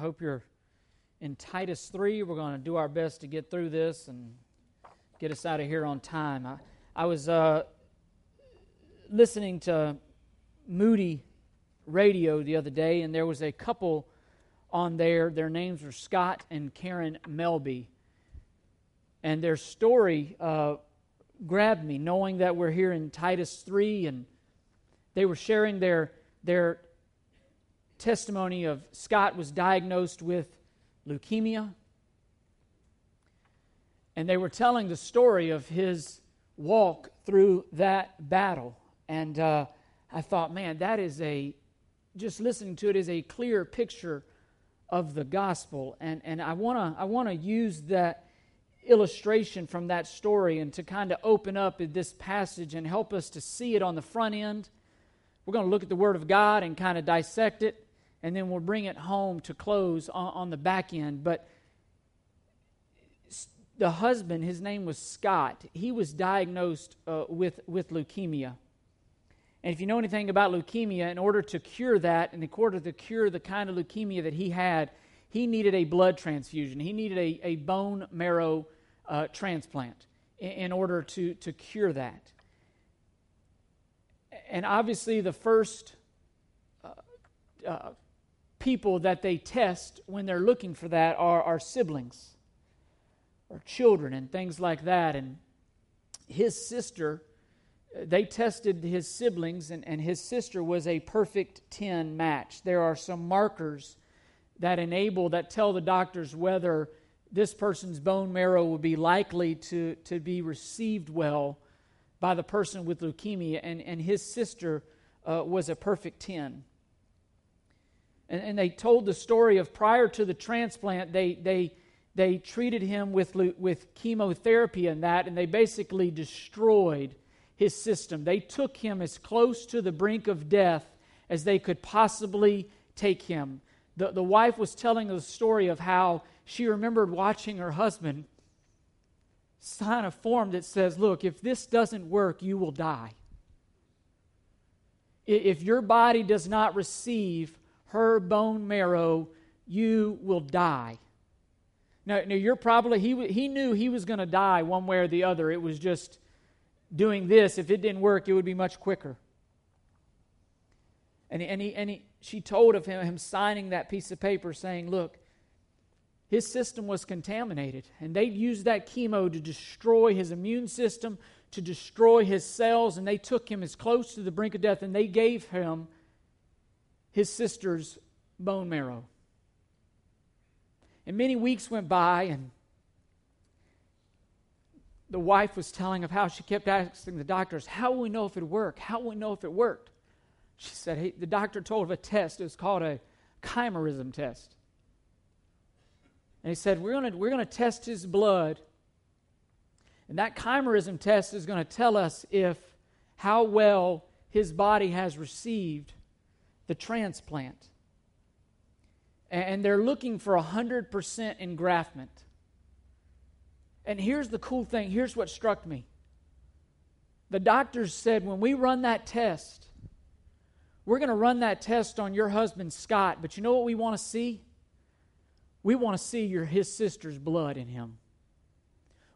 hope you're in Titus 3. We're going to do our best to get through this and get us out of here on time. I, I was uh, listening to Moody radio the other day, and there was a couple on there. Their names were Scott and Karen Melby. And their story uh, grabbed me, knowing that we're here in Titus 3, and they were sharing their, their testimony of Scott was diagnosed with leukemia. And they were telling the story of his walk through that battle. And uh, I thought, man, that is a, just listening to it is a clear picture of the gospel. And, and I want to I wanna use that illustration from that story and to kind of open up this passage and help us to see it on the front end. We're going to look at the Word of God and kind of dissect it and then we'll bring it home to close on, on the back end. But the husband, his name was Scott, he was diagnosed uh, with, with leukemia. And if you know anything about leukemia, in order to cure that, in order to cure the kind of leukemia that he had, he needed a blood transfusion. He needed a, a bone marrow uh, transplant in, in order to, to cure that. And obviously, the first uh, uh, people that they test when they're looking for that are our siblings or children and things like that. And his sister, they tested his siblings, and, and his sister was a perfect 10 match. There are some markers that enable, that tell the doctors whether this person's bone marrow would be likely to, to be received well by the person with leukemia. And, and his sister uh, was a perfect 10 and, and they told the story of prior to the transplant, they, they, they treated him with, with chemotherapy and that, and they basically destroyed his system. They took him as close to the brink of death as they could possibly take him. The, the wife was telling the story of how she remembered watching her husband sign a form that says, Look, if this doesn't work, you will die. If your body does not receive her bone marrow, you will die. Now, now you're probably, he, he knew he was going to die one way or the other. It was just doing this. If it didn't work, it would be much quicker. And, and, he, and he, she told of him, him signing that piece of paper saying, Look, his system was contaminated. And they used that chemo to destroy his immune system, to destroy his cells. And they took him as close to the brink of death and they gave him his sister's bone marrow. And many weeks went by, and the wife was telling of how she kept asking the doctors, How will we know if it worked? How will we know if it worked? She said, hey, The doctor told of a test. It was called a chimerism test. And he said, We're going we're going to test his blood. And that chimerism test is going to tell us if how well his body has received the transplant. And they're looking for 100% engraftment. And here's the cool thing here's what struck me. The doctors said when we run that test, we're going to run that test on your husband Scott, but you know what we want to see? We want to see your his sister's blood in him.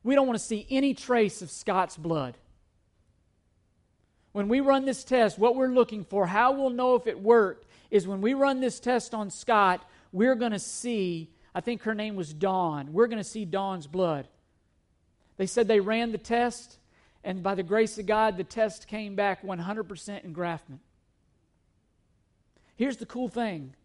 We don't want to see any trace of Scott's blood when we run this test, what we're looking for, how we'll know if it worked, is when we run this test on Scott, we're going to see, I think her name was Dawn, we're going to see Dawn's blood. They said they ran the test, and by the grace of God, the test came back 100% engraftment. Here's the cool thing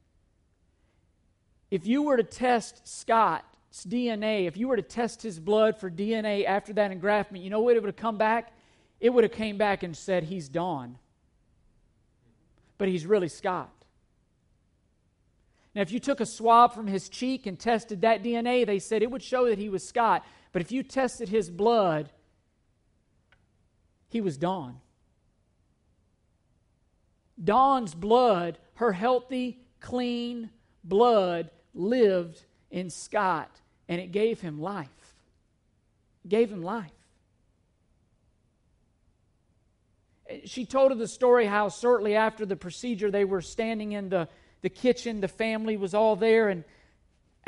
if you were to test Scott's DNA, if you were to test his blood for DNA after that engraftment, you know what it would have come back? It would have came back and said he's Dawn. But he's really Scott. Now, if you took a swab from his cheek and tested that DNA, they said it would show that he was Scott. But if you tested his blood, he was Dawn. Dawn's blood, her healthy, clean blood, lived in Scott, and it gave him life. It gave him life. She told of the story how shortly after the procedure they were standing in the, the kitchen the family was all there and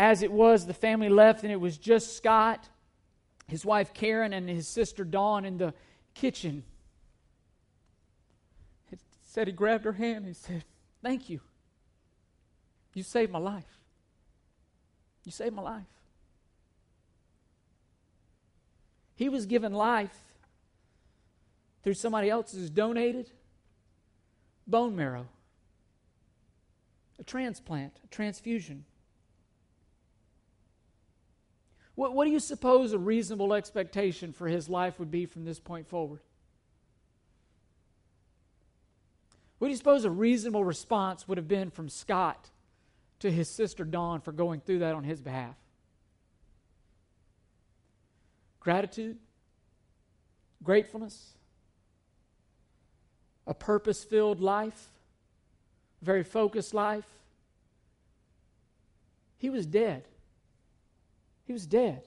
as it was, the family left, and it was just Scott, his wife Karen, and his sister Dawn in the kitchen. He said he grabbed her hand and he said, Thank you. You saved my life. You saved my life. He was given life through somebody else's donated bone marrow, a transplant, a transfusion. What, what do you suppose a reasonable expectation for his life would be from this point forward? What do you suppose a reasonable response would have been from Scott to his sister Dawn for going through that on his behalf? Gratitude? Gratefulness? A purpose filled life? A very focused life? He was dead. He was dead,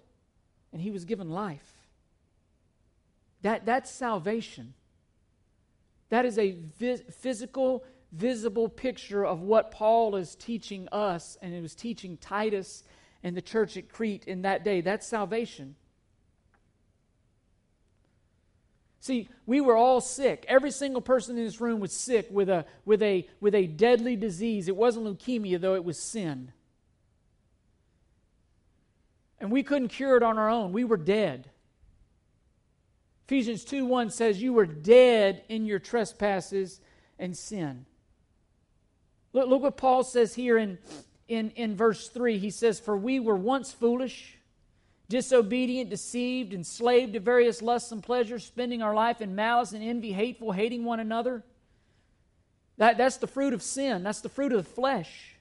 and he was given life. That, that's salvation. That is a vis- physical, visible picture of what Paul is teaching us, and he was teaching Titus and the church at Crete in that day. That's salvation. See, we were all sick. Every single person in this room was sick with a, with a, with a deadly disease. It wasn't leukemia, though, it was sin. And we couldn't cure it on our own. We were dead. Ephesians 2 1 says, You were dead in your trespasses and sin. Look, look what Paul says here in, in, in verse 3. He says, For we were once foolish, disobedient, deceived, enslaved to various lusts and pleasures, spending our life in malice and envy, hateful, hating one another. That, that's the fruit of sin, that's the fruit of the flesh.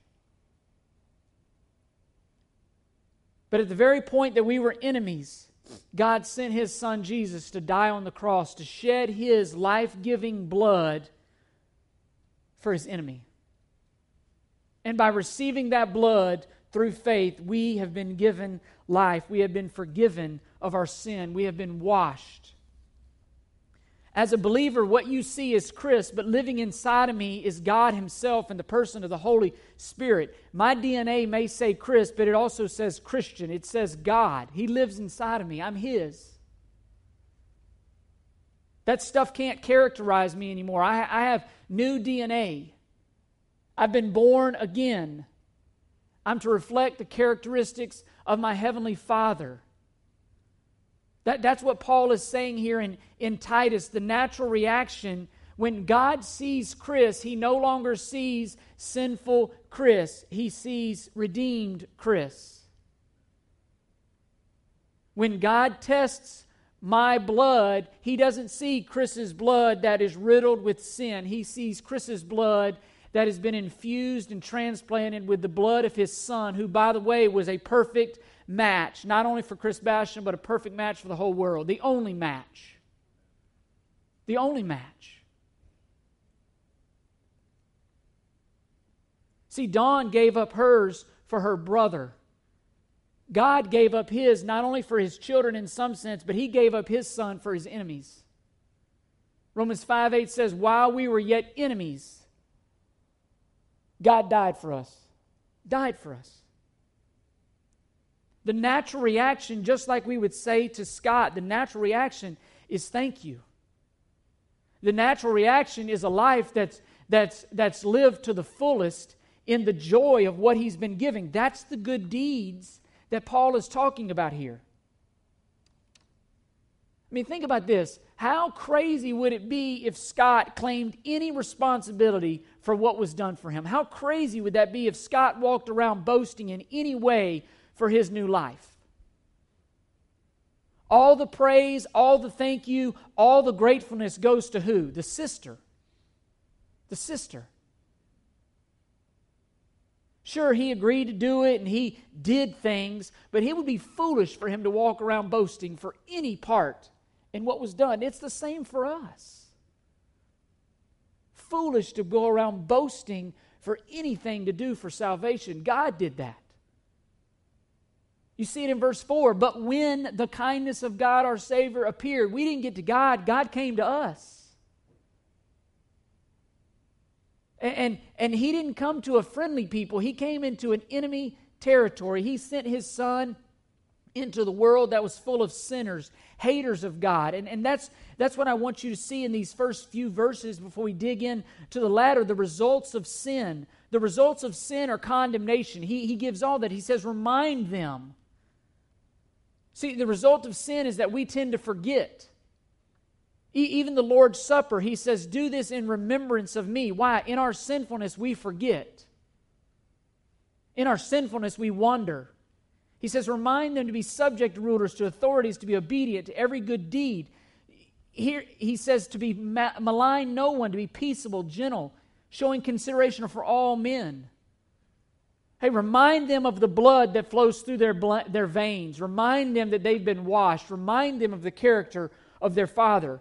But at the very point that we were enemies, God sent his son Jesus to die on the cross, to shed his life giving blood for his enemy. And by receiving that blood through faith, we have been given life. We have been forgiven of our sin. We have been washed. As a believer, what you see is Chris, but living inside of me is God Himself and the person of the Holy Spirit. My DNA may say Chris, but it also says Christian. It says God. He lives inside of me. I'm His. That stuff can't characterize me anymore. I, I have new DNA. I've been born again. I'm to reflect the characteristics of my Heavenly Father. That, that's what Paul is saying here in, in Titus. The natural reaction when God sees Chris, he no longer sees sinful Chris, he sees redeemed Chris. When God tests my blood, he doesn't see Chris's blood that is riddled with sin. He sees Chris's blood that has been infused and transplanted with the blood of his son, who, by the way, was a perfect match, not only for Chris Bastion, but a perfect match for the whole world. The only match. The only match. See, Dawn gave up hers for her brother. God gave up his not only for his children in some sense, but he gave up his son for his enemies. Romans 5 8 says, While we were yet enemies, God died for us. Died for us. The natural reaction, just like we would say to Scott, the natural reaction is thank you. The natural reaction is a life that's, that's, that's lived to the fullest in the joy of what he's been giving. That's the good deeds that Paul is talking about here. I mean, think about this. How crazy would it be if Scott claimed any responsibility for what was done for him? How crazy would that be if Scott walked around boasting in any way for his new life. All the praise, all the thank you, all the gratefulness goes to who? The sister. The sister. Sure, he agreed to do it and he did things, but it would be foolish for him to walk around boasting for any part in what was done. It's the same for us. Foolish to go around boasting for anything to do for salvation. God did that. You see it in verse 4. But when the kindness of God our Savior appeared, we didn't get to God, God came to us. And, and, and He didn't come to a friendly people, He came into an enemy territory. He sent his son into the world that was full of sinners, haters of God. And, and that's, that's what I want you to see in these first few verses before we dig in to the latter the results of sin. The results of sin are condemnation. He, he gives all that. He says, remind them. See, the result of sin is that we tend to forget. E- even the Lord's Supper, he says, do this in remembrance of me. Why? In our sinfulness, we forget. In our sinfulness, we wander. He says, remind them to be subject rulers, to authorities, to be obedient to every good deed. Here he says to be ma- malign no one, to be peaceable, gentle, showing consideration for all men. Hey, remind them of the blood that flows through their, their veins. Remind them that they've been washed. Remind them of the character of their Father.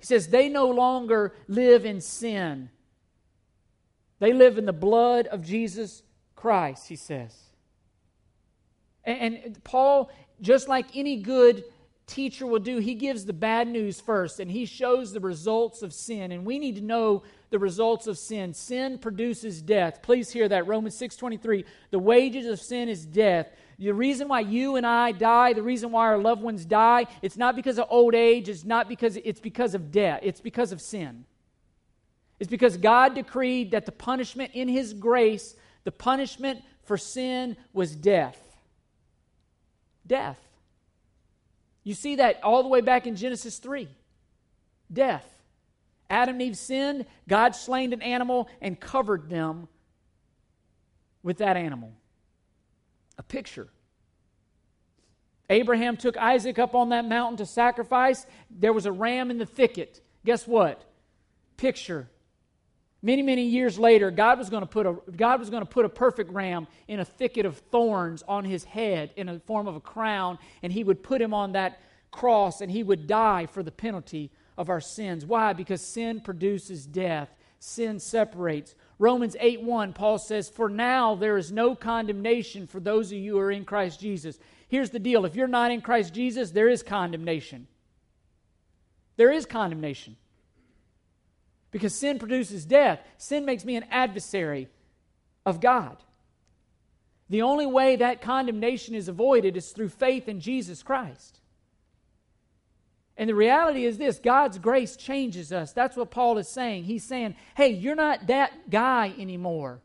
He says, they no longer live in sin. They live in the blood of Jesus Christ, he says. And, and, Paul, just like any good teacher will do, he gives the bad news first and he shows the results of sin. And we need to know the results of sin. Sin produces death. Please hear that. Romans 6:23. The wages of sin is death. The reason why you and I die, the reason why our loved ones die, it's not because of old age, it's not because it's because of death. It's because of sin. It's because God decreed that the punishment in his grace the punishment for sin was death. Death. You see that all the way back in Genesis 3. Death. Adam and Eve sinned, God slain an animal and covered them with that animal. A picture. Abraham took Isaac up on that mountain to sacrifice. There was a ram in the thicket. Guess what? Picture Many, many years later, God was going to put a, God was going to put a perfect ram in a thicket of thorns on his head in the form of a crown, and he would put him on that cross and he would die for the penalty of our sins. Why? Because sin produces death. Sin separates. Romans 8 1, Paul says, For now there is no condemnation for those of you who are in Christ Jesus. Here's the deal if you're not in Christ Jesus, there is condemnation. There is condemnation. Because sin produces death. Sin makes me an adversary of God. The only way that condemnation is avoided is through faith in Jesus Christ. And the reality is this God's grace changes us. That's what Paul is saying. He's saying, hey, you're not that guy anymore.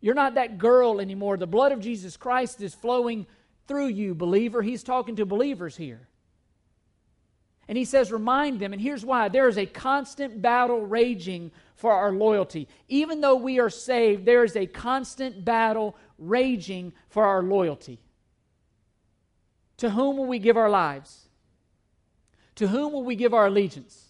You're not that girl anymore. The blood of Jesus Christ is flowing through you, believer. He's talking to believers here. And he says, remind them, and here's why there is a constant battle raging for our loyalty. Even though we are saved, there is a constant battle raging for our loyalty. To whom will we give our lives? To whom will we give our allegiance?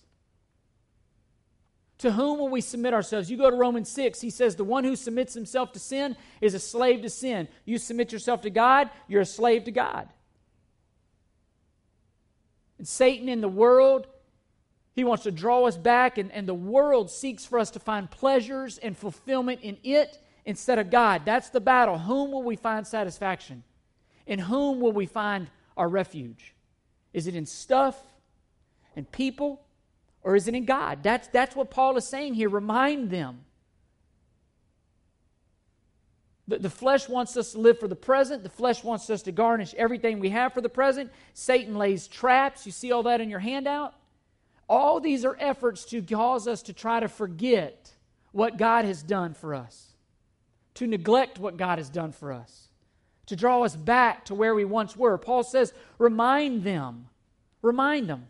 To whom will we submit ourselves? You go to Romans 6, he says, The one who submits himself to sin is a slave to sin. You submit yourself to God, you're a slave to God. And Satan in the world, he wants to draw us back, and, and the world seeks for us to find pleasures and fulfillment in it instead of God. That's the battle. Whom will we find satisfaction? In whom will we find our refuge? Is it in stuff and people, or is it in God? That's, that's what Paul is saying here. Remind them. The, the flesh wants us to live for the present. The flesh wants us to garnish everything we have for the present. Satan lays traps. You see all that in your handout? All these are efforts to cause us to try to forget what God has done for us, to neglect what God has done for us, to draw us back to where we once were. Paul says, remind them. Remind them.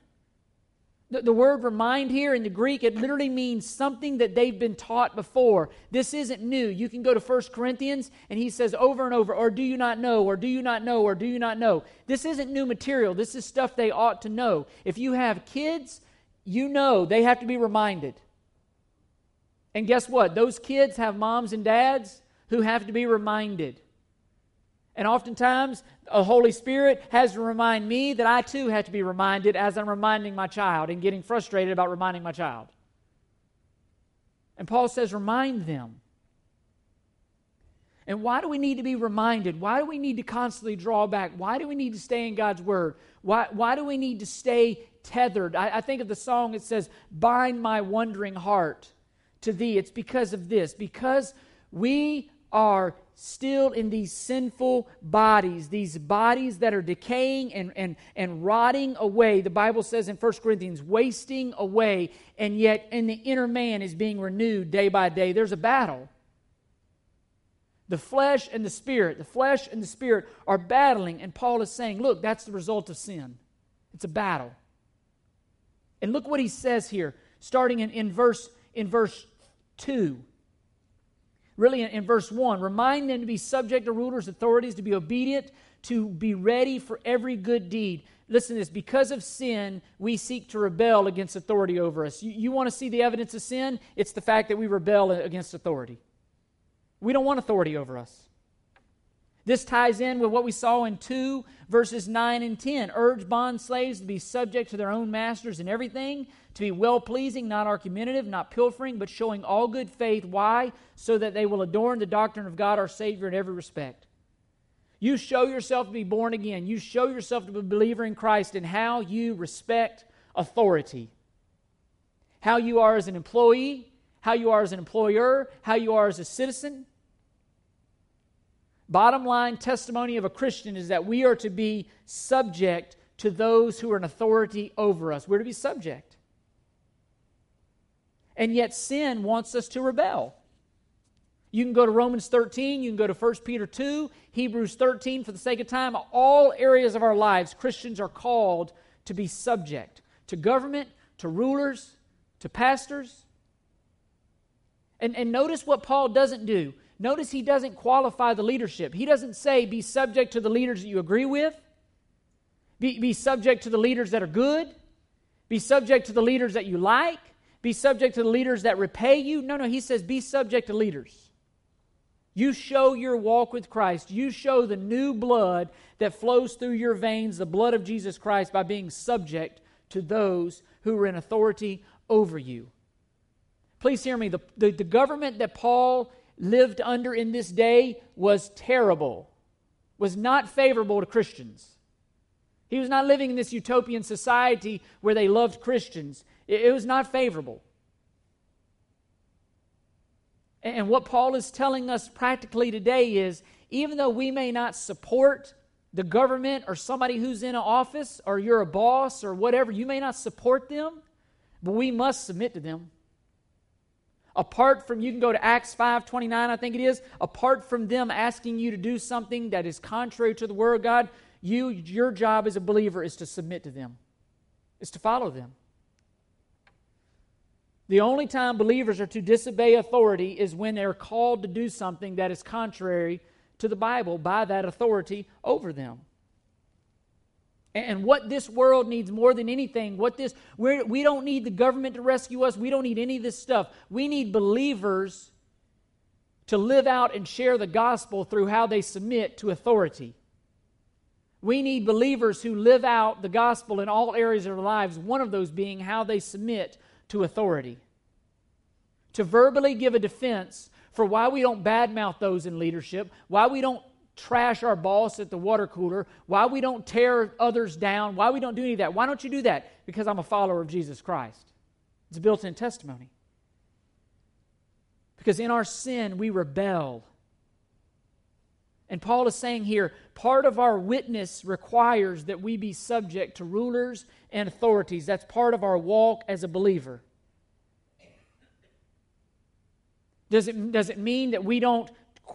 The, the, word remind here in the Greek, it literally means something that they've been taught before. This isn't new. You can go to 1 Corinthians and he says over and over, or do you not know, or do you not know, or do you not know. This isn't new material. This is stuff they ought to know. If you have kids, you know they have to be reminded. And guess what? Those kids have moms and dads who have to be reminded. And oftentimes, the Holy Spirit has to remind me that I too have to be reminded as I'm reminding my child and getting frustrated about reminding my child. And Paul says, remind them. And why do we need to be reminded? Why do we need to constantly draw back? Why do we need to stay in God's Word? Why, why do we need to stay tethered? I, I think of the song, it says, Bind my wandering heart to thee. It's because of this. Because we are still in these sinful bodies, these bodies that are decaying and, and, and rotting away. The Bible says in 1 Corinthians, wasting away, and yet in the inner man is being renewed day by day. There's a battle. The flesh and the spirit, the flesh and the spirit are battling, and Paul is saying, look, that's the result of sin. It's a battle. And look what he says here, starting in, in verse in verse 2 really in, in verse 1 remind them to be subject to rulers, authorities, to be obedient, to be ready for every good deed. Listen to this because of sin, we seek to rebel against authority over us. You, you want to see the evidence of sin? It's the fact that we rebel against authority. We don't want authority over us. This ties in with what we saw in 2 verses 9 and 10. Urge bond slaves to be subject to their own masters in everything, to be well pleasing, not argumentative, not pilfering, but showing all good faith. Why? So that they will adorn the doctrine of God our Savior in every respect. You show yourself to be born again. You show yourself to be a believer in Christ in how you respect authority. How you are as an employee, how you are as an employer, how you are as a citizen Bottom line testimony of a Christian is that we are to be subject to those who are in authority over us. We're to be subject. And yet, sin wants us to rebel. You can go to Romans 13, you can go to 1 Peter 2, Hebrews 13, for the sake of time. All areas of our lives, Christians are called to be subject to government, to rulers, to pastors. And, and notice what Paul doesn't do. Notice he doesn't qualify the leadership. He doesn't say be subject to the leaders that you agree with, be, be subject to the leaders that are good, be subject to the leaders that you like, be subject to the leaders that repay you. No, no, he says be subject to leaders. You show your walk with Christ. You show the new blood that flows through your veins, the blood of Jesus Christ, by being subject to those who are in authority over you. Please hear me. The, the, the government that Paul lived under in this day was terrible, was not favorable to Christians. He was not living in this utopian society where they loved Christians. It, was not favorable. And, and what Paul is telling us practically today is even though we may not support the government or somebody who's in an office or you're a boss or whatever, you may not support them, but we must submit to them apart from you can go to acts 5.29 i think it is. Apart from them asking you to do something that is contrary to the word of god you your job as a believer is to submit to them is to follow them. The only time believers are to disobey authority is when they're called to do something that is contrary to the bible by that authority over them and what this world needs more than anything, what this, we're, we don't need the government to rescue us. We don't need any of this stuff. We need believers to live out and share the gospel through how they submit to authority. We need believers who live out the gospel in all areas of their lives, one of those being how they submit to authority. To verbally give a defense for why we don't badmouth those in leadership, why we don't trash our boss at the water cooler, why we don't tear others down, why we don't do any of that. Why don't you do that? Because I'm a follower of Jesus Christ. It's a built in testimony. Because in our sin, we rebel. And Paul is saying here part of our witness requires that we be subject to rulers and authorities. That's part of our walk as a believer. Does it, does it mean that we don't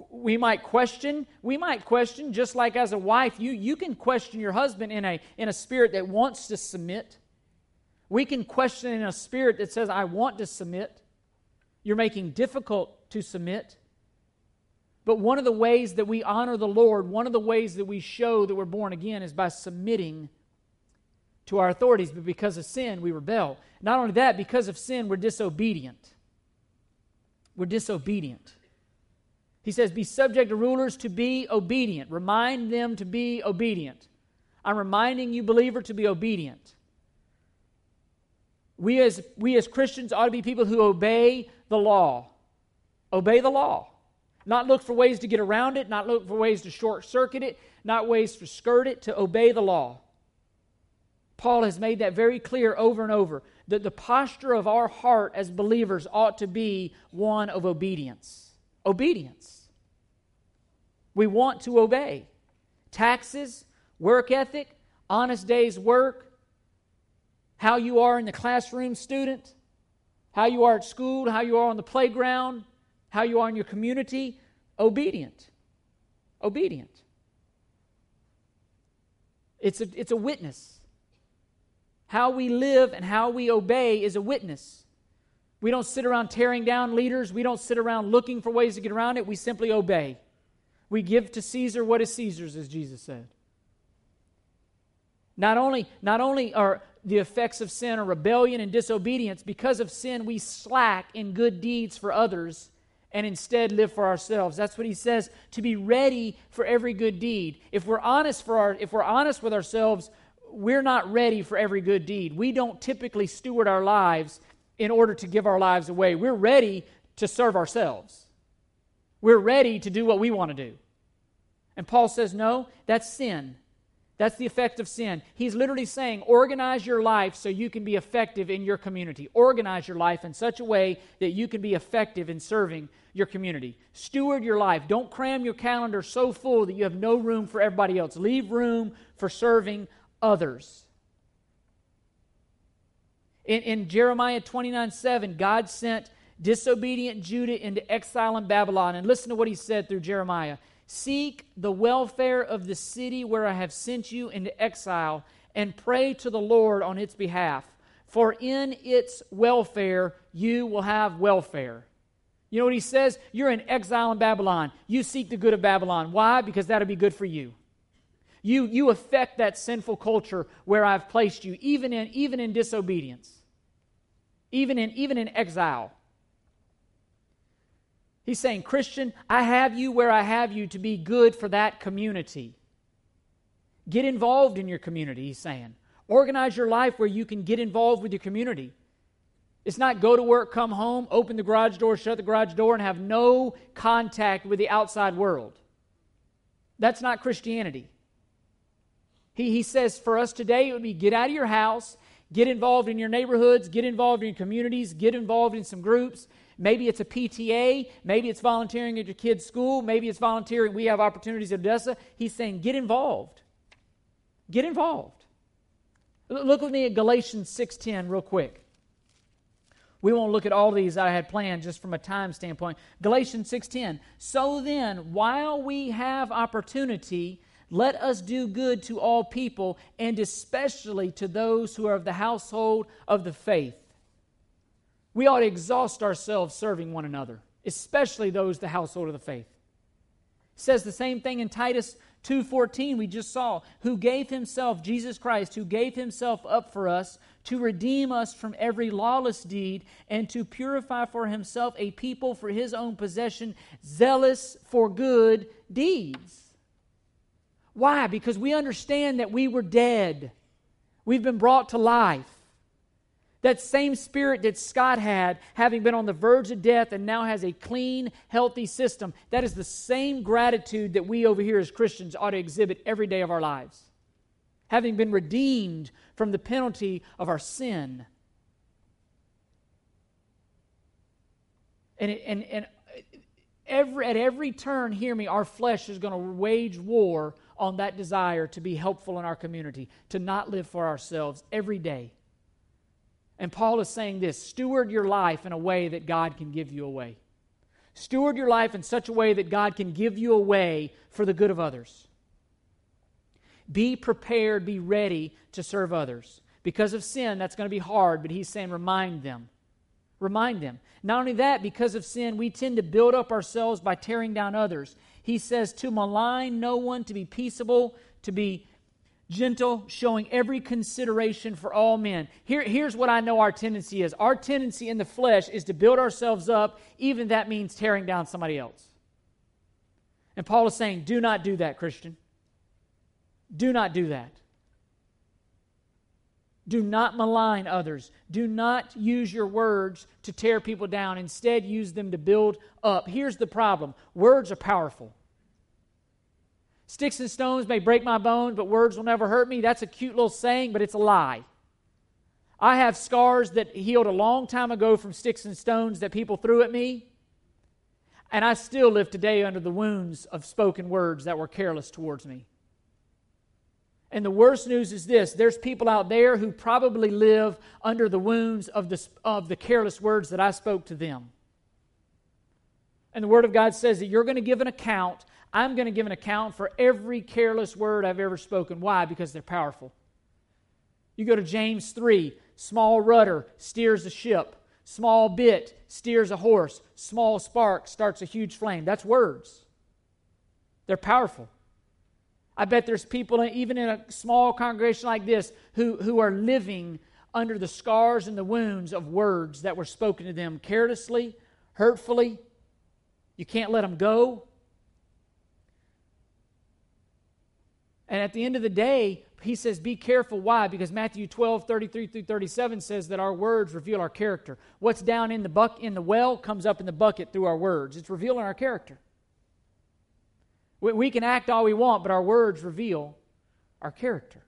we might question we might question just like as a wife you you can question your husband in a in a spirit that wants to submit. We can question in a spirit that says i want to submit. You're making difficult to submit. But one of the ways that we honor the lord one of the ways that we show that we're born again is by submitting to our authorities. But because of sin we rebel. Not only that because of sin we're disobedient. We're disobedient he says, Be subject to rulers to be obedient. Remind them to be obedient. I'm reminding you, believer, to be obedient. We as, we as Christians ought to be people who obey the law. Obey the law. Not look for ways to get around it, not look for ways to short circuit it, not ways to skirt it, to obey the law. Paul has made that very clear over and over that the posture of our heart as believers ought to be one of obedience obedience. We want to obey. Taxes, work ethic, honest day's work, how you are in the classroom, student, how you are at school, how you are on the playground, how you are in your community, obedient. Obedient. It's a, it's a witness. How we live and how we obey is a witness. We don't sit around tearing down leaders. We don't sit around looking for ways to get around it. We simply obey. We give to Caesar what is Caesar's, as Jesus said. Not only, not only are the effects of sin or rebellion and disobedience, because of sin, we slack in good deeds for others and instead live for ourselves. That's what he says to be ready for every good deed. If we're honest for our if we're honest with ourselves, we're not ready for every good deed. We don't typically steward our lives in order to give our lives away. We're ready to serve ourselves. We're ready to do what we want to do. And Paul says, no, that's sin. That's the effect of sin. He's literally saying, organize your life so you can be effective in your community. Organize your life in such a way that you can be effective in serving your community. Steward your life. Don't cram your calendar so full that you have no room for everybody else. Leave room for serving others. In, in Jeremiah 29 7, God sent disobedient Judah into exile in Babylon. And listen to what he said through Jeremiah Seek the welfare of the city where I have sent you into exile, and pray to the Lord on its behalf. For in its welfare you will have welfare. You know what he says? You're in exile in Babylon. You seek the good of Babylon. Why? Because that'll be good for you. You, you affect that sinful culture where I've placed you, even in, even in disobedience, even in, even in exile. He's saying, Christian, I have you where I have you to be good for that community. Get involved in your community, he's saying. Organize your life where you can get involved with your community. It's not go to work, come home, open the garage door, shut the garage door, and have no contact with the outside world. That's not Christianity. He, he says for us today, it would be get out of your house, get involved in your neighborhoods, get involved in your communities, get involved in some groups. Maybe it's a PTA, maybe it's volunteering at your kid's school, maybe it's volunteering. We have opportunities at Odessa. He's saying get involved. Get involved. Look with me at Galatians 6:10 real quick. We won't look at all these I had planned just from a time standpoint. Galatians 6:10. So then, while we have opportunity, let us do good to all people, and especially to those who are of the household of the faith. We ought to exhaust ourselves serving one another, especially those the household of the faith. It says the same thing in Titus 2:14 we just saw, who gave himself Jesus Christ, who gave himself up for us to redeem us from every lawless deed and to purify for himself a people for his own possession, zealous for good deeds. Why? Because we understand that we were dead. We've been brought to life. That same spirit that Scott had, having been on the verge of death and now has a clean, healthy system, that is the same gratitude that we over here as Christians ought to exhibit every day of our lives. Having been redeemed from the penalty of our sin. And, and, and every, at every turn, hear me, our flesh is going to wage war on that desire to be helpful in our community, to not live for ourselves every day. And Paul is saying this steward your life in a way that God can give you away. Steward your life in such a way that God can give you away for the good of others. Be prepared, be ready to serve others. Because of sin, that's going to be hard, but he's saying remind them. Remind them. Not only that, because of sin, we tend to build up ourselves by tearing down others. He says to malign no one, to be peaceable, to be gentle, showing every consideration for all men. Here, here's what I know our tendency is our tendency in the flesh is to build ourselves up, even that means tearing down somebody else. And Paul is saying, do not do that, Christian. Do not do that. Do not malign others. Do not use your words to tear people down. Instead, use them to build up. Here's the problem words are powerful. Sticks and stones may break my bones, but words will never hurt me. That's a cute little saying, but it's a lie. I have scars that healed a long time ago from sticks and stones that people threw at me. And I still live today under the wounds of spoken words that were careless towards me. And the worst news is this there's people out there who probably live under the wounds of the, of the careless words that I spoke to them. And the Word of God says that you're going to give an account. I'm going to give an account for every careless word I've ever spoken. Why? Because they're powerful. You go to James 3 small rudder steers a ship, small bit steers a horse, small spark starts a huge flame. That's words. They're powerful. I bet there's people, even in a small congregation like this, who, who are living under the scars and the wounds of words that were spoken to them carelessly, hurtfully. You can't let them go. And at the end of the day, he says, Be careful. Why? Because Matthew 12, 33 through 37 says that our words reveal our character. What's down in the, buck, in the well comes up in the bucket through our words. It's revealing our character. We, we can act all we want, but our words reveal our character.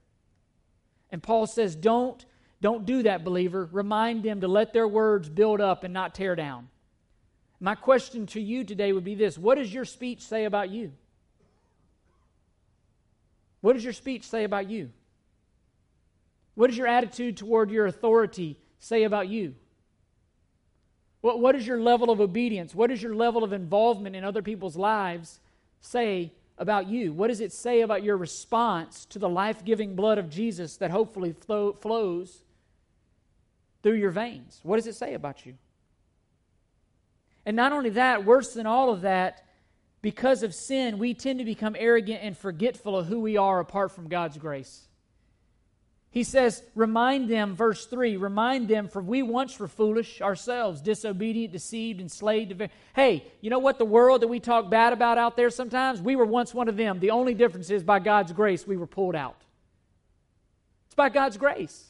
And Paul says, don't, don't do that, believer. Remind them to let their words build up and not tear down. My question to you today would be this What does your speech say about you? What does your speech say about you? What does your attitude toward your authority say about you? What, what is your level of obedience? What is your level of involvement in other people's lives say about you? What does it say about your response to the life giving blood of Jesus that hopefully flow, flows through your veins? What does it say about you? And not only that, worse than all of that, because of sin, we tend to become arrogant and forgetful of who we are apart from God's grace. He says, Remind them, verse 3, remind them, for we once were foolish ourselves, disobedient, deceived, enslaved. Hey, you know what? The world that we talk bad about out there sometimes, we were once one of them. The only difference is by God's grace, we were pulled out. It's by God's grace.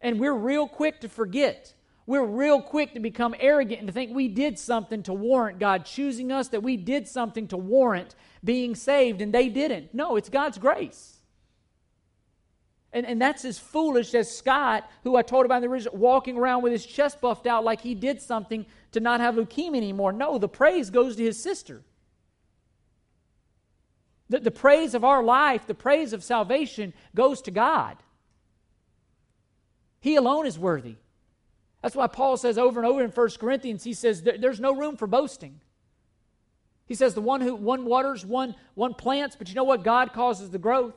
And we're real quick to forget. We're real quick to become arrogant and to think we did something to warrant God choosing us, that we did something to warrant being saved, and they didn't. No, it's God's grace. And, and that's as foolish as Scott, who I told about in the original, walking around with his chest buffed out like he did something to not have leukemia anymore. No, the praise goes to his sister. The, the praise of our life, the praise of salvation goes to God. He alone is worthy. That's why Paul says over and over in 1 Corinthians, he says there's no room for boasting. He says the one who one waters, one one plants, but you know what? God causes the growth.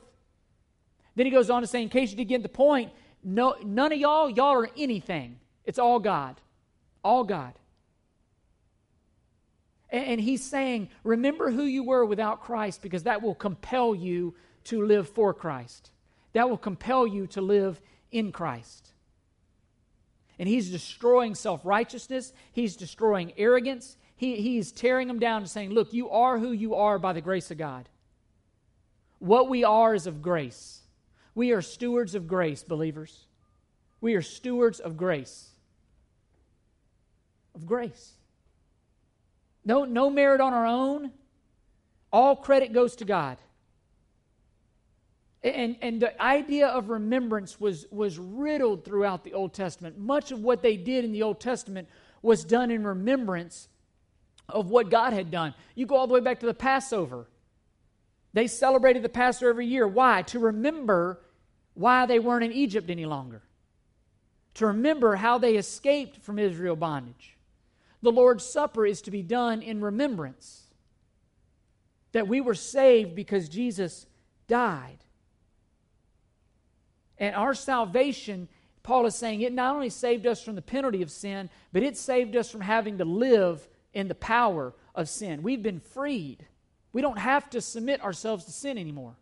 Then he goes on to say, in case you didn't get the point, no, none of y'all, y'all are anything. It's all God. All God. And, and he's saying, remember who you were without Christ because that will compel you to live for Christ. That will compel you to live in Christ. And he's destroying self righteousness, he's destroying arrogance. He, he's tearing them down and saying, Look, you are who you are by the grace of God. What we are is of grace. We are stewards of grace, believers. We are stewards of grace. Of grace. No, no merit on our own. All credit goes to God. And, and the idea of remembrance was, was riddled throughout the Old Testament. Much of what they did in the Old Testament was done in remembrance of what God had done. You go all the way back to the Passover. They celebrated the Passover every year. Why? To remember why they weren't in Egypt any longer, to remember how they escaped from Israel bondage. The Lord's Supper is to be done in remembrance that we were saved because Jesus died. And our salvation, Paul is saying, it not only saved us from the penalty of sin, but it saved us from having to live in the power of sin. We've been freed. We don't have to submit ourselves to sin anymore.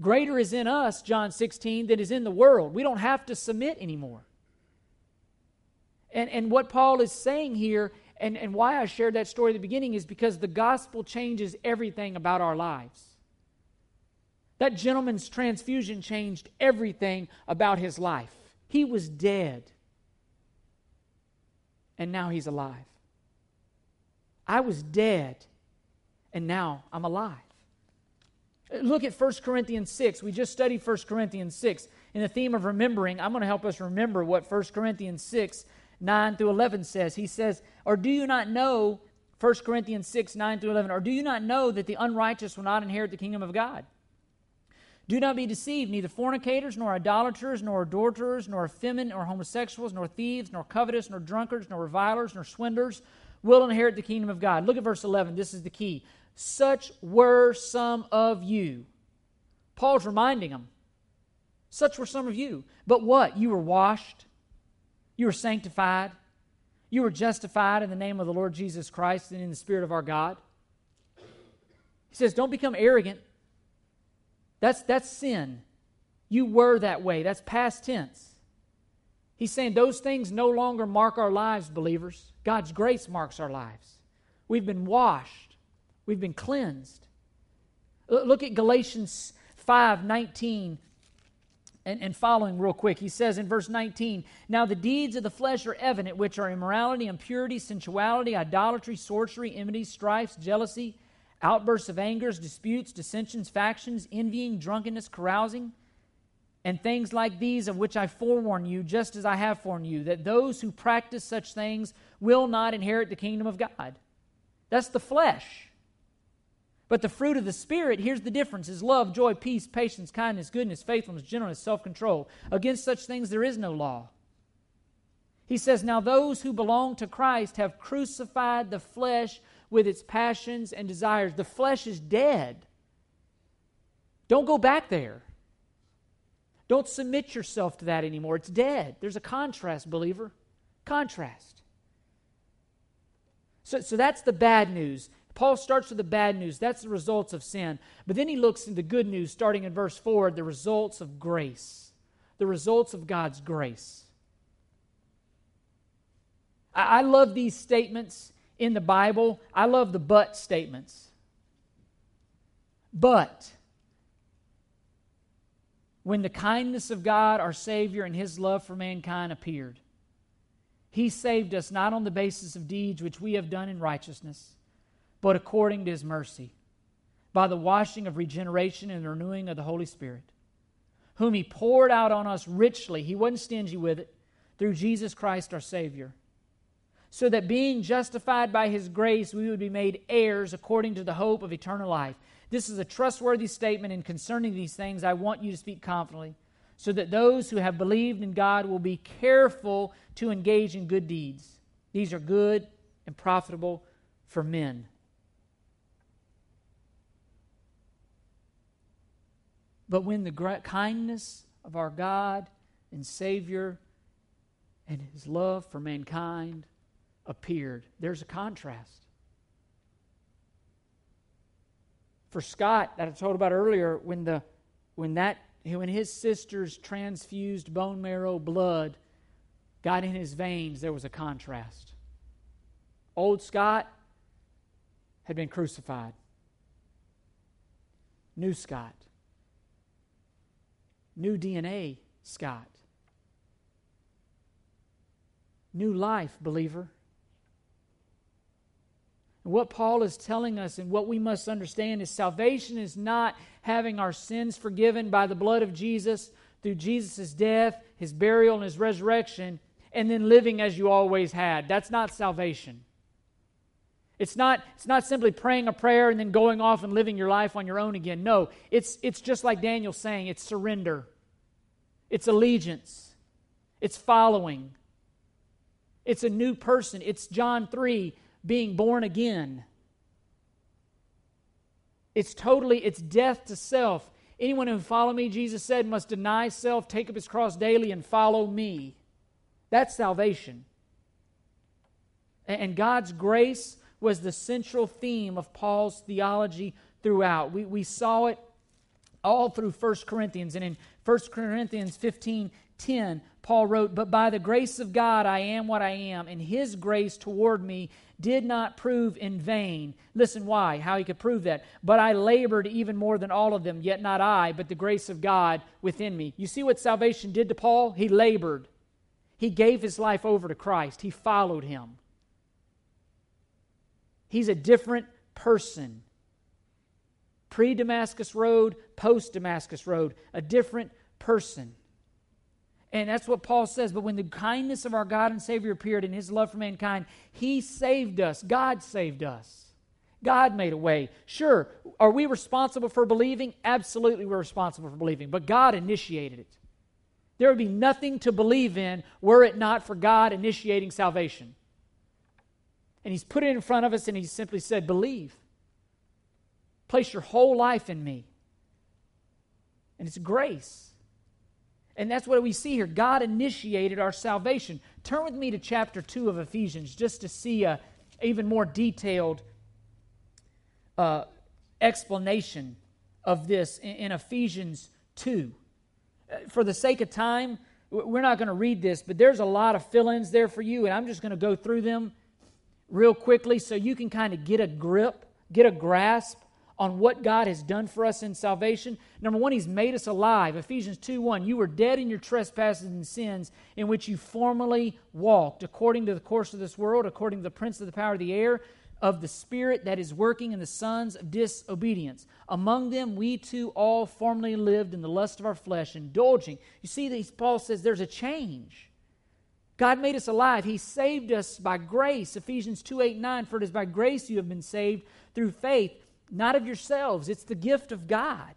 Greater is in us, John 16, than is in the world. We don't have to submit anymore. And, and what Paul is saying here, and, and why I shared that story at the beginning, is because the gospel changes everything about our lives. That gentleman's transfusion changed everything about his life. He was dead, and now he's alive. I was dead, and now I'm alive. Look at 1 Corinthians 6. We just studied 1 Corinthians 6. In the theme of remembering, I'm going to help us remember what 1 Corinthians 6 9 through 11 says. He says, Or do you not know, 1 Corinthians 6, 9 through 11, or do you not know that the unrighteous will not inherit the kingdom of God? Do not be deceived. Neither fornicators, nor idolaters, nor adulterers, nor effeminate, nor homosexuals, nor thieves, nor covetous, nor drunkards, nor revilers, nor swindlers will inherit the kingdom of God. Look at verse 11. This is the key. Such were some of you. Paul's reminding them. Such were some of you. But what? You were washed, you were sanctified, you were justified in the name of the Lord Jesus Christ and in the Spirit of our God. He says, Don't become arrogant that's, that's sin. You were that way. That's past tense. He's saying those things no longer mark our lives, believers. God's grace marks our lives. We've been washed, we've been cleansed. Look at Galatians 5 19 and, and following real quick. He says in verse 19, Now the deeds of the flesh are evident, which are immorality, impurity, sensuality, idolatry, sorcery, enmity, strifes, jealousy outbursts of angers, disputes, dissensions, factions, envying, drunkenness, carousing, and things like these, of which I forewarn you, just as I have forewarned you, that those who practice such things will not inherit the kingdom of God. That's the flesh. But the fruit of the Spirit, here's the difference, is love, joy, peace, patience, kindness, goodness, faithfulness, gentleness, self control. Against such things there is no law. He says, Now those who belong to Christ have crucified the flesh with its passions and desires. The flesh is dead. Don't go back there. Don't submit yourself to that anymore. It's dead. There's a contrast, believer. Contrast. So, so that's the bad news. Paul starts with the bad news. That's the results of sin. But then he looks into good news, starting in verse 4, the results of grace. The results of God's grace. I, I love these statements in the Bible, I love the but statements. But when the kindness of God, our Savior, and His love for mankind appeared, He saved us not on the basis of deeds which we have done in righteousness, but according to His mercy, by the washing of regeneration and renewing of the Holy Spirit, whom He poured out on us richly. He wasn't stingy with it, through Jesus Christ our Savior so that being justified by his grace, we would be made heirs according to the hope of eternal life. This is a trustworthy statement, and concerning these things, I want you to speak confidently, so that those who have believed in God will be careful to engage in good deeds. These are good and profitable for men. But when the kindness of our God and Savior and his love for mankind appeared. There's a contrast. For Scott, that I told about earlier, when the when that when his sister's transfused bone marrow blood got in his veins, there was a contrast. Old Scott had been crucified. New Scott. New DNA Scott. New life, believer. And What Paul is telling us and what we must understand is salvation is not having our sins forgiven by the blood of Jesus through Jesus' death, his burial, and his resurrection, and then living as you always had. That's not salvation. It's not, it's not simply praying a prayer and then going off and living your life on your own again. No, it's, it's just like Daniel saying it's surrender, it's allegiance, it's following, it's a new person. It's John 3 being born again. It's totally, it's death to self. Anyone who follow me, Jesus said, must deny self, take up his cross daily, and follow me. That's salvation. And God's grace was the central theme of Paul's theology throughout. We, we saw it all through 1 Corinthians. And in 1 Corinthians 15 10, Paul wrote, But by the grace of God I am what I am, and his grace toward me did not prove in vain. Listen why, how he could prove that. But I labored even more than all of them, yet not I, but the grace of God within me. You see what salvation did to Paul? He labored. He gave his life over to Christ, he followed him. He's a different person. Pre Damascus Road, post Damascus Road, a different person. And that's what Paul says. But when the kindness of our God and Savior appeared in his love for mankind, he saved us. God saved us. God made a way. Sure, are we responsible for believing? Absolutely, we're responsible for believing. But God initiated it. There would be nothing to believe in were it not for God initiating salvation. And He's put it in front of us and He simply said, Believe. Place your whole life in me. And it's grace. And that's what we see here. God initiated our salvation. Turn with me to chapter 2 of Ephesians just to see a even more detailed uh, explanation of this in, in Ephesians 2. Uh, for the sake of time, we're not going to read this, but there's a lot of fill ins there for you, and I'm just going to go through them real quickly so you can kind of get a grip, get a grasp on what God has done for us in salvation. Number one, He's made us alive. Ephesians 2 1. You were dead in your trespasses and sins in which you formerly walked, according to the course of this world, according to the prince of the power of the air, of the Spirit that is working in the sons of disobedience. Among them, we too all formerly lived in the lust of our flesh, indulging. You see, these, Paul says there's a change. God made us alive. He saved us by grace. Ephesians 2 8 9. For it is by grace you have been saved through faith not of yourselves. It's the gift of God.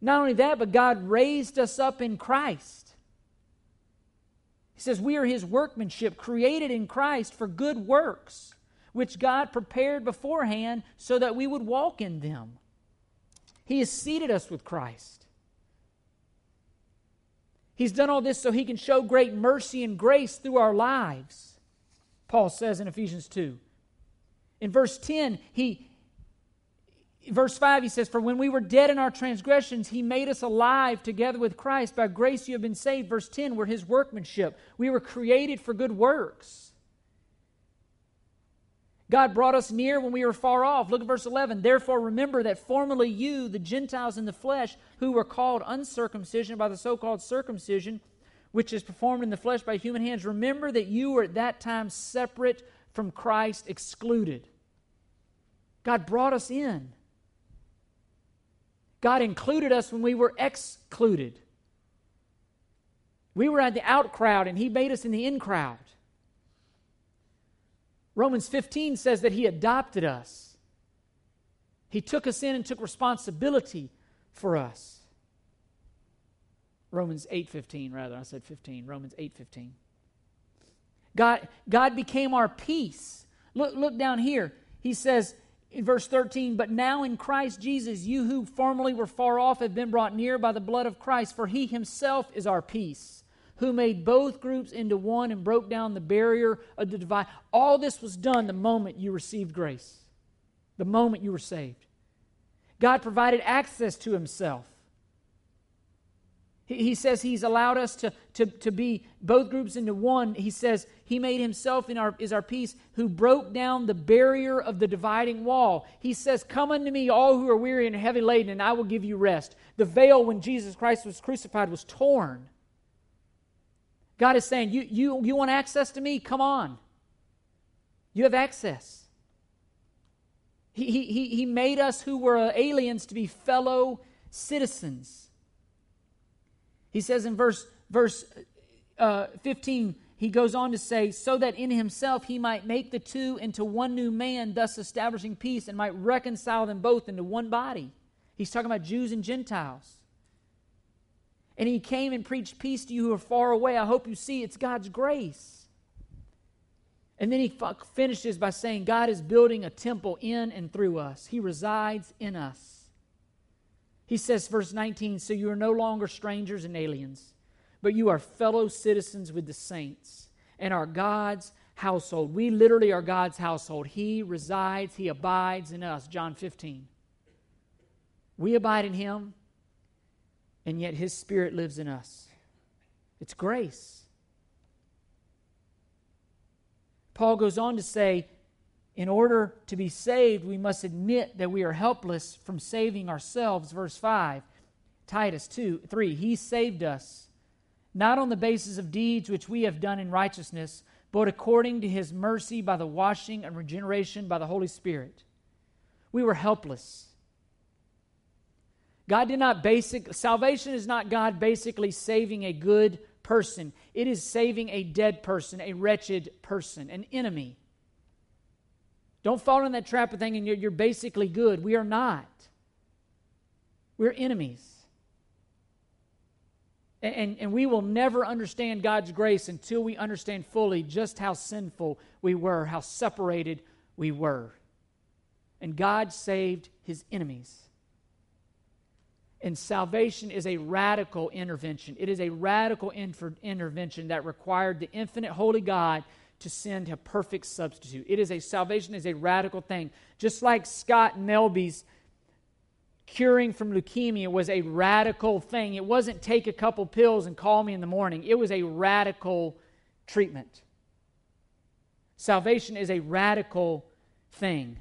Not only that, but God raised us up in Christ. He says, We are His workmanship, created in Christ for good works, which God prepared beforehand so that we would walk in them. He has seated us with Christ. He's done all this so He can show great mercy and grace through our lives, Paul says in Ephesians 2. In verse 10, he verse 5 he says for when we were dead in our transgressions he made us alive together with Christ. By grace you have been saved. Verse 10 we're his workmanship. We were created for good works. God brought us near when we were far off. Look at verse 11 therefore remember that formerly you the gentiles in the flesh who were called uncircumcision by the so-called circumcision which is performed in the flesh by human hands remember that you were at that time separate from Christ excluded. God brought us in. God included us when we were excluded. We were at the out crowd and He made us in the in crowd. Romans 15 says that He adopted us. He took us in and took responsibility for us. Romans 8:15 rather, I said 15. Romans 8:15. God, God became our peace. Look, look down here. He says in verse 13, But now in Christ Jesus, you who formerly were far off have been brought near by the blood of Christ, for he himself is our peace, who made both groups into one and broke down the barrier of the divide. All this was done the moment you received grace, the moment you were saved. God provided access to himself. He says he's allowed us to, to, to be both groups into one. He says he made himself in our, is our peace, who broke down the barrier of the dividing wall. He says, Come unto me, all who are weary and heavy laden, and I will give you rest. The veil, when Jesus Christ was crucified, was torn. God is saying, You, you, you want access to me? Come on. You have access. He, he, he made us who were aliens to be fellow citizens. He says in verse, verse uh, 15, he goes on to say, so that in himself he might make the two into one new man, thus establishing peace, and might reconcile them both into one body. He's talking about Jews and Gentiles. And he came and preached peace to you who are far away. I hope you see it's God's grace. And then he finishes by saying, God is building a temple in and through us, He resides in us. He says, verse 19, so you are no longer strangers and aliens, but you are fellow citizens with the saints and are God's household. We literally are God's household. He resides, He abides in us. John 15. We abide in Him, and yet His Spirit lives in us. It's grace. Paul goes on to say, in order to be saved, we must admit that we are helpless from saving ourselves. Verse 5, Titus 2 3. He saved us, not on the basis of deeds which we have done in righteousness, but according to his mercy by the washing and regeneration by the Holy Spirit. We were helpless. God did not basic salvation is not God basically saving a good person. It is saving a dead person, a wretched person, an enemy. Don't fall in that trap of thinking you're, you're basically good. We are not. We're enemies. And, and, and, we will never understand God's grace until we understand fully just how sinful we were, how separated we were. And God saved his enemies. And salvation is a radical intervention. It is a radical inter- intervention that required the infinite holy God to send a perfect substitute. It is a salvation is a radical thing. Just like Scott Melby's curing from leukemia was a radical thing. It wasn't take a couple pills and call me in the morning. It was a radical treatment. Salvation is a radical thing.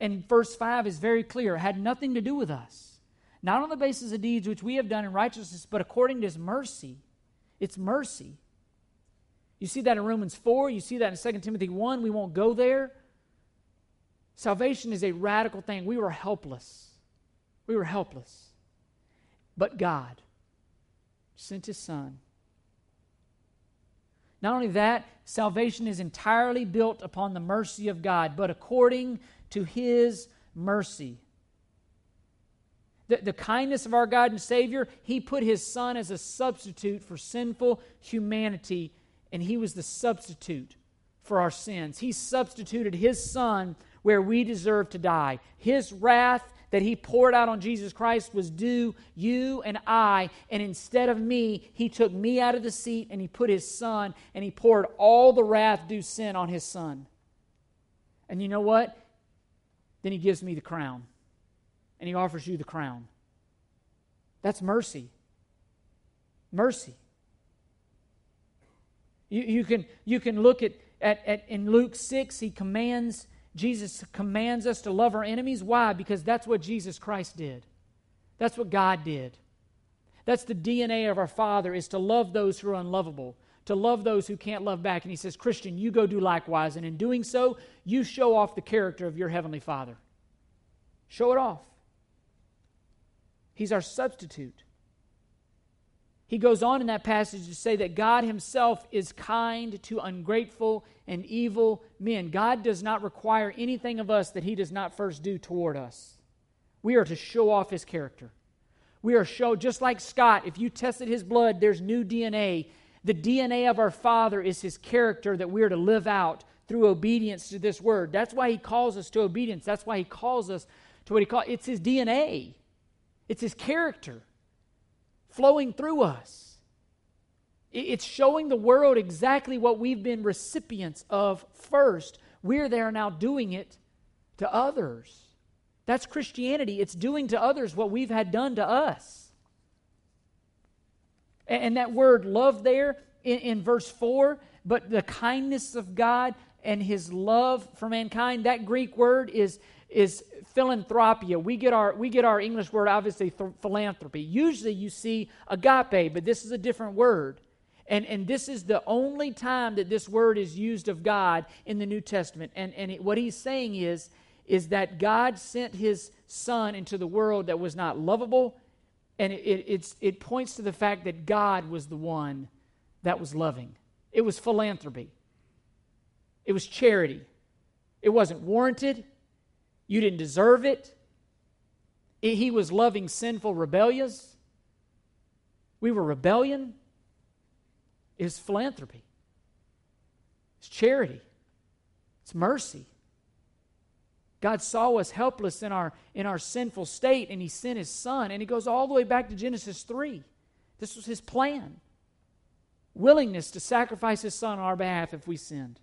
And verse 5 is very clear. It had nothing to do with us. Not on the basis of deeds which we have done in righteousness, but according to his mercy. It's mercy. You see that in Romans 4. You see that in 2 Timothy 1. We won't go there. Salvation is a radical thing. We were helpless. We were helpless. But God sent his son. Not only that, salvation is entirely built upon the mercy of God, but according to his mercy. The, the kindness of our God and Savior, he put his son as a substitute for sinful humanity, and he was the substitute for our sins. He substituted his son where we deserve to die. His wrath that he poured out on Jesus Christ was due you and I. And instead of me, he took me out of the seat and he put his son and he poured all the wrath due sin on his son. And you know what? Then he gives me the crown and he offers you the crown. That's mercy. Mercy. You, you, can, you can look at, at, at in Luke 6, he commands Jesus commands us to love our enemies. Why? Because that's what Jesus Christ did. That's what God did. That's the DNA of our Father is to love those who are unlovable, to love those who can't love back. And he says, Christian, you go do likewise. And in doing so, you show off the character of your Heavenly Father. Show it off. He's our substitute. He goes on in that passage to say that God Himself is kind to ungrateful and evil men. God does not require anything of us that He does not first do toward us. We are to show off His character. We are show just like Scott. If you tested his blood, there's new DNA. The DNA of our Father is His character that we are to live out through obedience to this word. That's why He calls us to obedience. That's why He calls us to what He calls it's His DNA. It's His character flowing through us. It's showing the world exactly what we've been recipients of first. We're there now doing it to others. That's Christianity. It's doing to others what we've had done to us. And that word love there in, in verse 4, but the kindness of God and his love for mankind, that Greek word is, is philanthropia. We get our we get our English word obviously th- philanthropy. Usually you see agape, but this is a different word. And, and this is the only time that this word is used of God in the New Testament. And, and it, what he's saying is, is that God sent his son into the world that was not lovable. And it, it, it points to the fact that God was the one that was loving. It was philanthropy, it was charity. It wasn't warranted, you didn't deserve it. He was loving sinful rebellious. We were rebellion. It's philanthropy. It's charity. It's mercy. God saw us helpless in our, in our sinful state, and He sent His Son. And He goes all the way back to Genesis 3. This was His plan willingness to sacrifice His Son on our behalf if we sinned.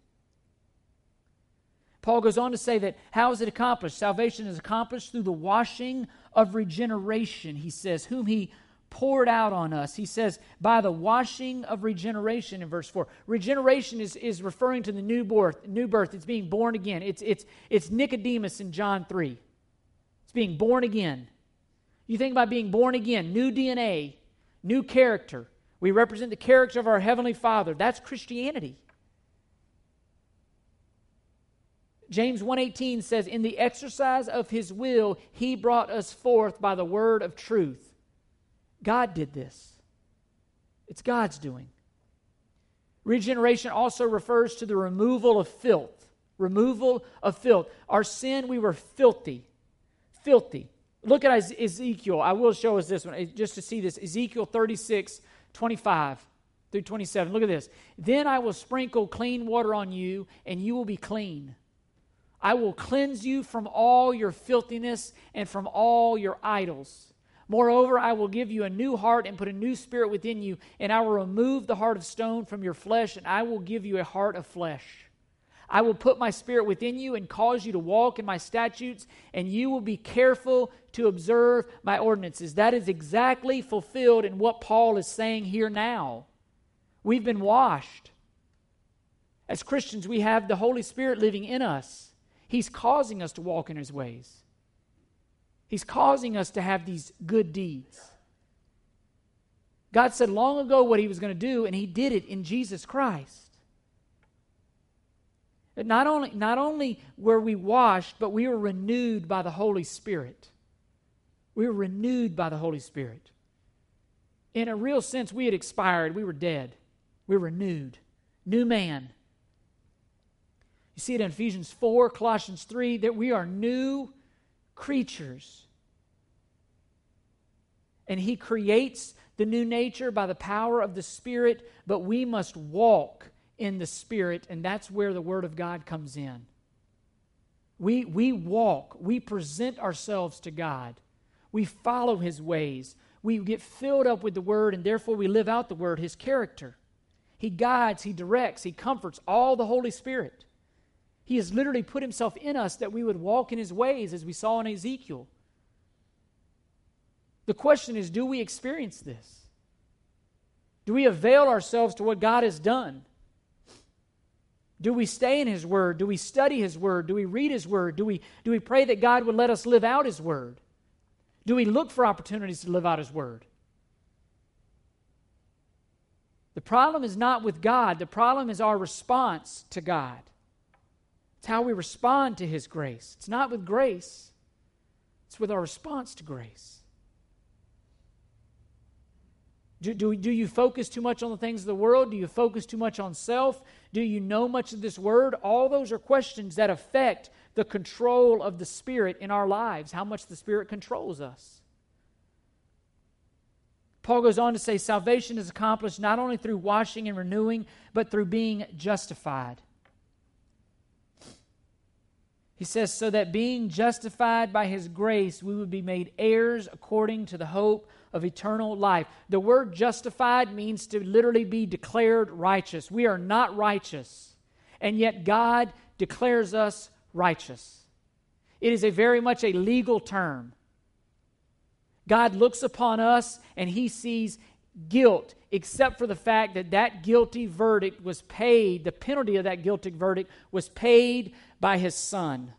Paul goes on to say that how is it accomplished? Salvation is accomplished through the washing of regeneration, he says, whom he poured out on us. He says, by the washing of regeneration in verse 4. Regeneration is, is referring to the new birth, new birth. It's being born again. It's, it's, it's Nicodemus in John 3. It's being born again. You think about being born again, new DNA, new character. We represent the character of our Heavenly Father. That's Christianity. James 1:18 says in the exercise of his will he brought us forth by the word of truth. God did this. It's God's doing. Regeneration also refers to the removal of filth. Removal of filth. Our sin, we were filthy. Filthy. Look at Ezekiel. I will show us this one eh, just to see this. Ezekiel 36, 25 through 27. Look at this. Then I will sprinkle clean water on you, and you will be clean. I will cleanse you from all your filthiness and from all your idols. Moreover, I will give you a new heart and put a new spirit within you, and I will remove the heart of stone from your flesh, and I will give you a heart of flesh. I will put my spirit within you and cause you to walk in my statutes, and you will be careful to observe my ordinances. That is exactly fulfilled in what Paul is saying here now. We've been washed. As Christians, we have the Holy Spirit living in us. He's causing us to walk in his ways. He's causing us to have these good deeds. God said long ago what he was going to do, and he did it in Jesus Christ. Not only, not only were we washed, but we were renewed by the Holy Spirit. We were renewed by the Holy Spirit. In a real sense, we had expired. We were dead. We were renewed. New man. You see it in Ephesians 4, Colossians 3, that we are new creatures. And He creates the new nature by the power of the Spirit, but we must walk in the Spirit, and that's where the Word of God comes in. We, we walk, we present ourselves to God, we follow His ways, we get filled up with the Word, and therefore we live out the Word, His character. He guides, He directs, He comforts, all the Holy Spirit. He has literally put Himself in us that we would walk in His ways, as we saw in Ezekiel. The question is do we experience this? Do we avail ourselves to what God has done? Do we stay in His Word? Do we study His Word? Do we read His Word? Do we, do we pray that God would let us live out His Word? Do we look for opportunities to live out His Word? The problem is not with God, the problem is our response to God. It's how we respond to His grace. It's not with grace, it's with our response to grace. Do, do, do you focus too much on the things of the world? Do you focus too much on self? Do you know much of this word? All those are questions that affect the control of the Spirit in our lives, how much the Spirit controls us. Paul goes on to say salvation is accomplished not only through washing and renewing, but through being justified. He says, so that being justified by his grace, we would be made heirs according to the hope of eternal life. The word justified means to literally be declared righteous. We are not righteous, and yet God declares us righteous. It is a very much a legal term. God looks upon us and he sees guilt, except for the fact that that guilty verdict was paid, the penalty of that guilty verdict was paid by his son.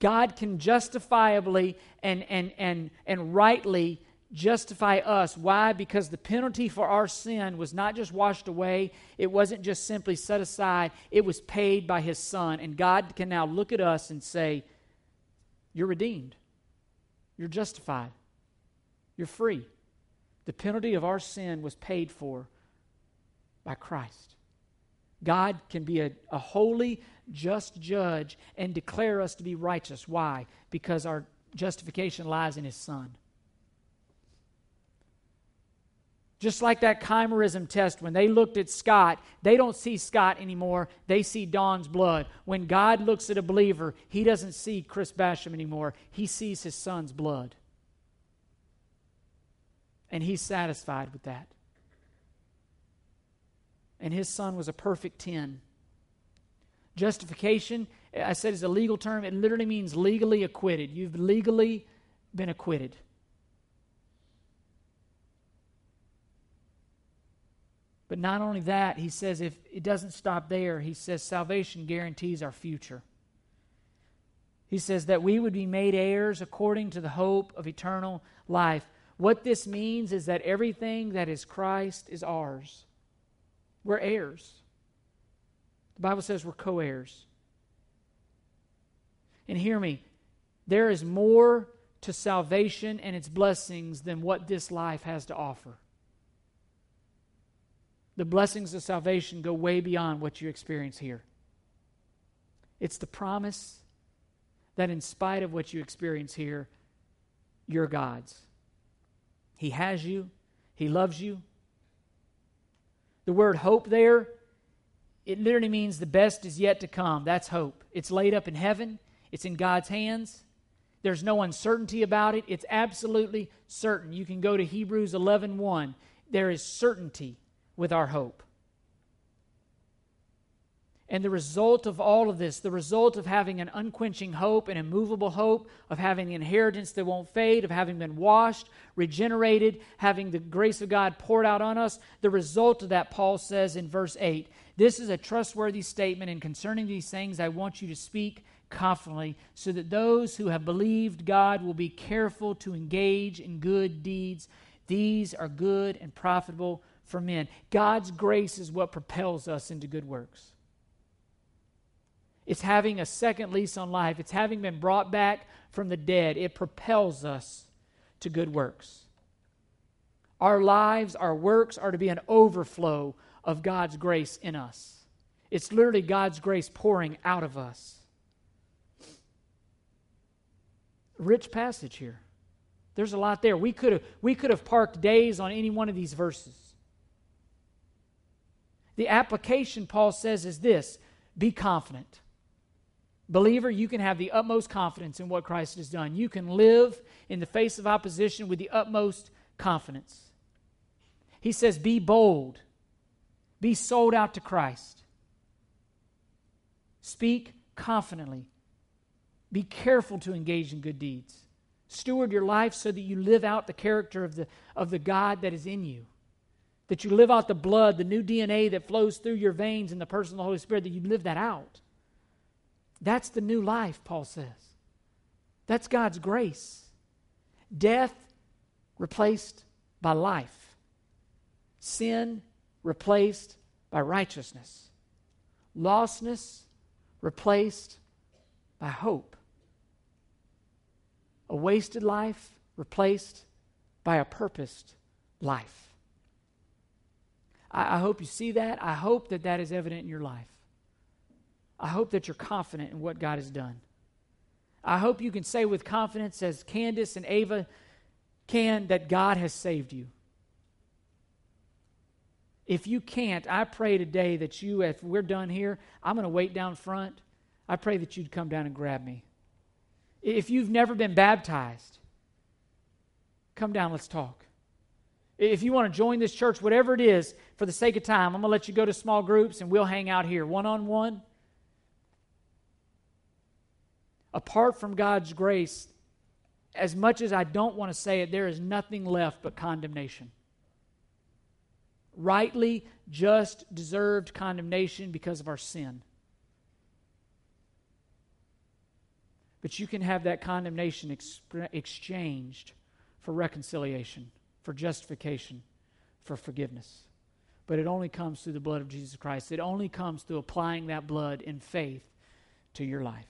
God can justifiably and, and, and, and rightly justify us. Why? Because the penalty for our sin was not just washed away, it wasn't just simply set aside, it was paid by His Son. And God can now look at us and say, You're redeemed, you're justified, you're free. The penalty of our sin was paid for by Christ. God can be a, a holy, just judge and declare us to be righteous. Why? Because our justification lies in his son. Just like that chimerism test, when they looked at Scott, they don't see Scott anymore. They see Don's blood. When God looks at a believer, he doesn't see Chris Basham anymore. He sees his son's blood. And he's satisfied with that. And his son was a perfect 10. Justification, I said, is a legal term. It literally means legally acquitted. You've legally been acquitted. But not only that, he says if it doesn't stop there, he says salvation guarantees our future. He says that we would be made heirs according to the hope of eternal life. What this means is that everything that is Christ is ours. We're heirs. The Bible says we're co heirs. And hear me, there is more to salvation and its blessings than what this life has to offer. The blessings of salvation go way beyond what you experience here. It's the promise that, in spite of what you experience here, you're God's. He has you, He loves you. The word hope there, it literally means the best is yet to come. That's hope. It's laid up in heaven, it's in God's hands. There's no uncertainty about it. It's absolutely certain. You can go to Hebrews 11:1. 1. There is certainty with our hope. And the result of all of this, the result of having an unquenching hope, an immovable hope, of having the inheritance that won't fade, of having been washed, regenerated, having the grace of God poured out on us, the result of that, Paul says in verse 8, this is a trustworthy statement, and concerning these things, I want you to speak confidently, so that those who have believed God will be careful to engage in good deeds. These are good and profitable for men. God's grace is what propels us into good works. It's having a second lease on life, it's having been brought back from the dead. It propels us to good works. Our lives, our works are to be an overflow of God's grace in us. It's literally God's grace pouring out of us. Rich passage here. There's a lot there. We could have we could have parked days on any one of these verses. The application, Paul says, is this be confident. Believer, you can have the utmost confidence in what Christ has done. You can live in the face of opposition with the utmost confidence. He says, Be bold, be sold out to Christ. Speak confidently. Be careful to engage in good deeds. Steward your life so that you live out the character of the, of the God that is in you that you live out the blood, the new DNA that flows through your veins in the person of the Holy Spirit, that you live that out. That's the new life, Paul says. That's God's grace. Death replaced by life, sin replaced by righteousness, lostness replaced by hope, a wasted life replaced by a purposed life. I, I hope you see that. I hope that that is evident in your life. I hope that you're confident in what God has done. I hope you can say with confidence, as Candace and Ava can, that God has saved you. If you can't, I pray today that you, if we're done here, I'm going to wait down front. I pray that you'd come down and grab me. If you've never been baptized, come down, let's talk. If you want to join this church, whatever it is, for the sake of time, I'm going to let you go to small groups and we'll hang out here one on one. Apart from God's grace, as much as I don't want to say it, there is nothing left but condemnation. Rightly, just deserved condemnation because of our sin. But you can have that condemnation ex- exchanged for reconciliation for justification, for forgiveness. But it only comes through the blood of Jesus Christ. It only comes through applying that blood in faith to your life.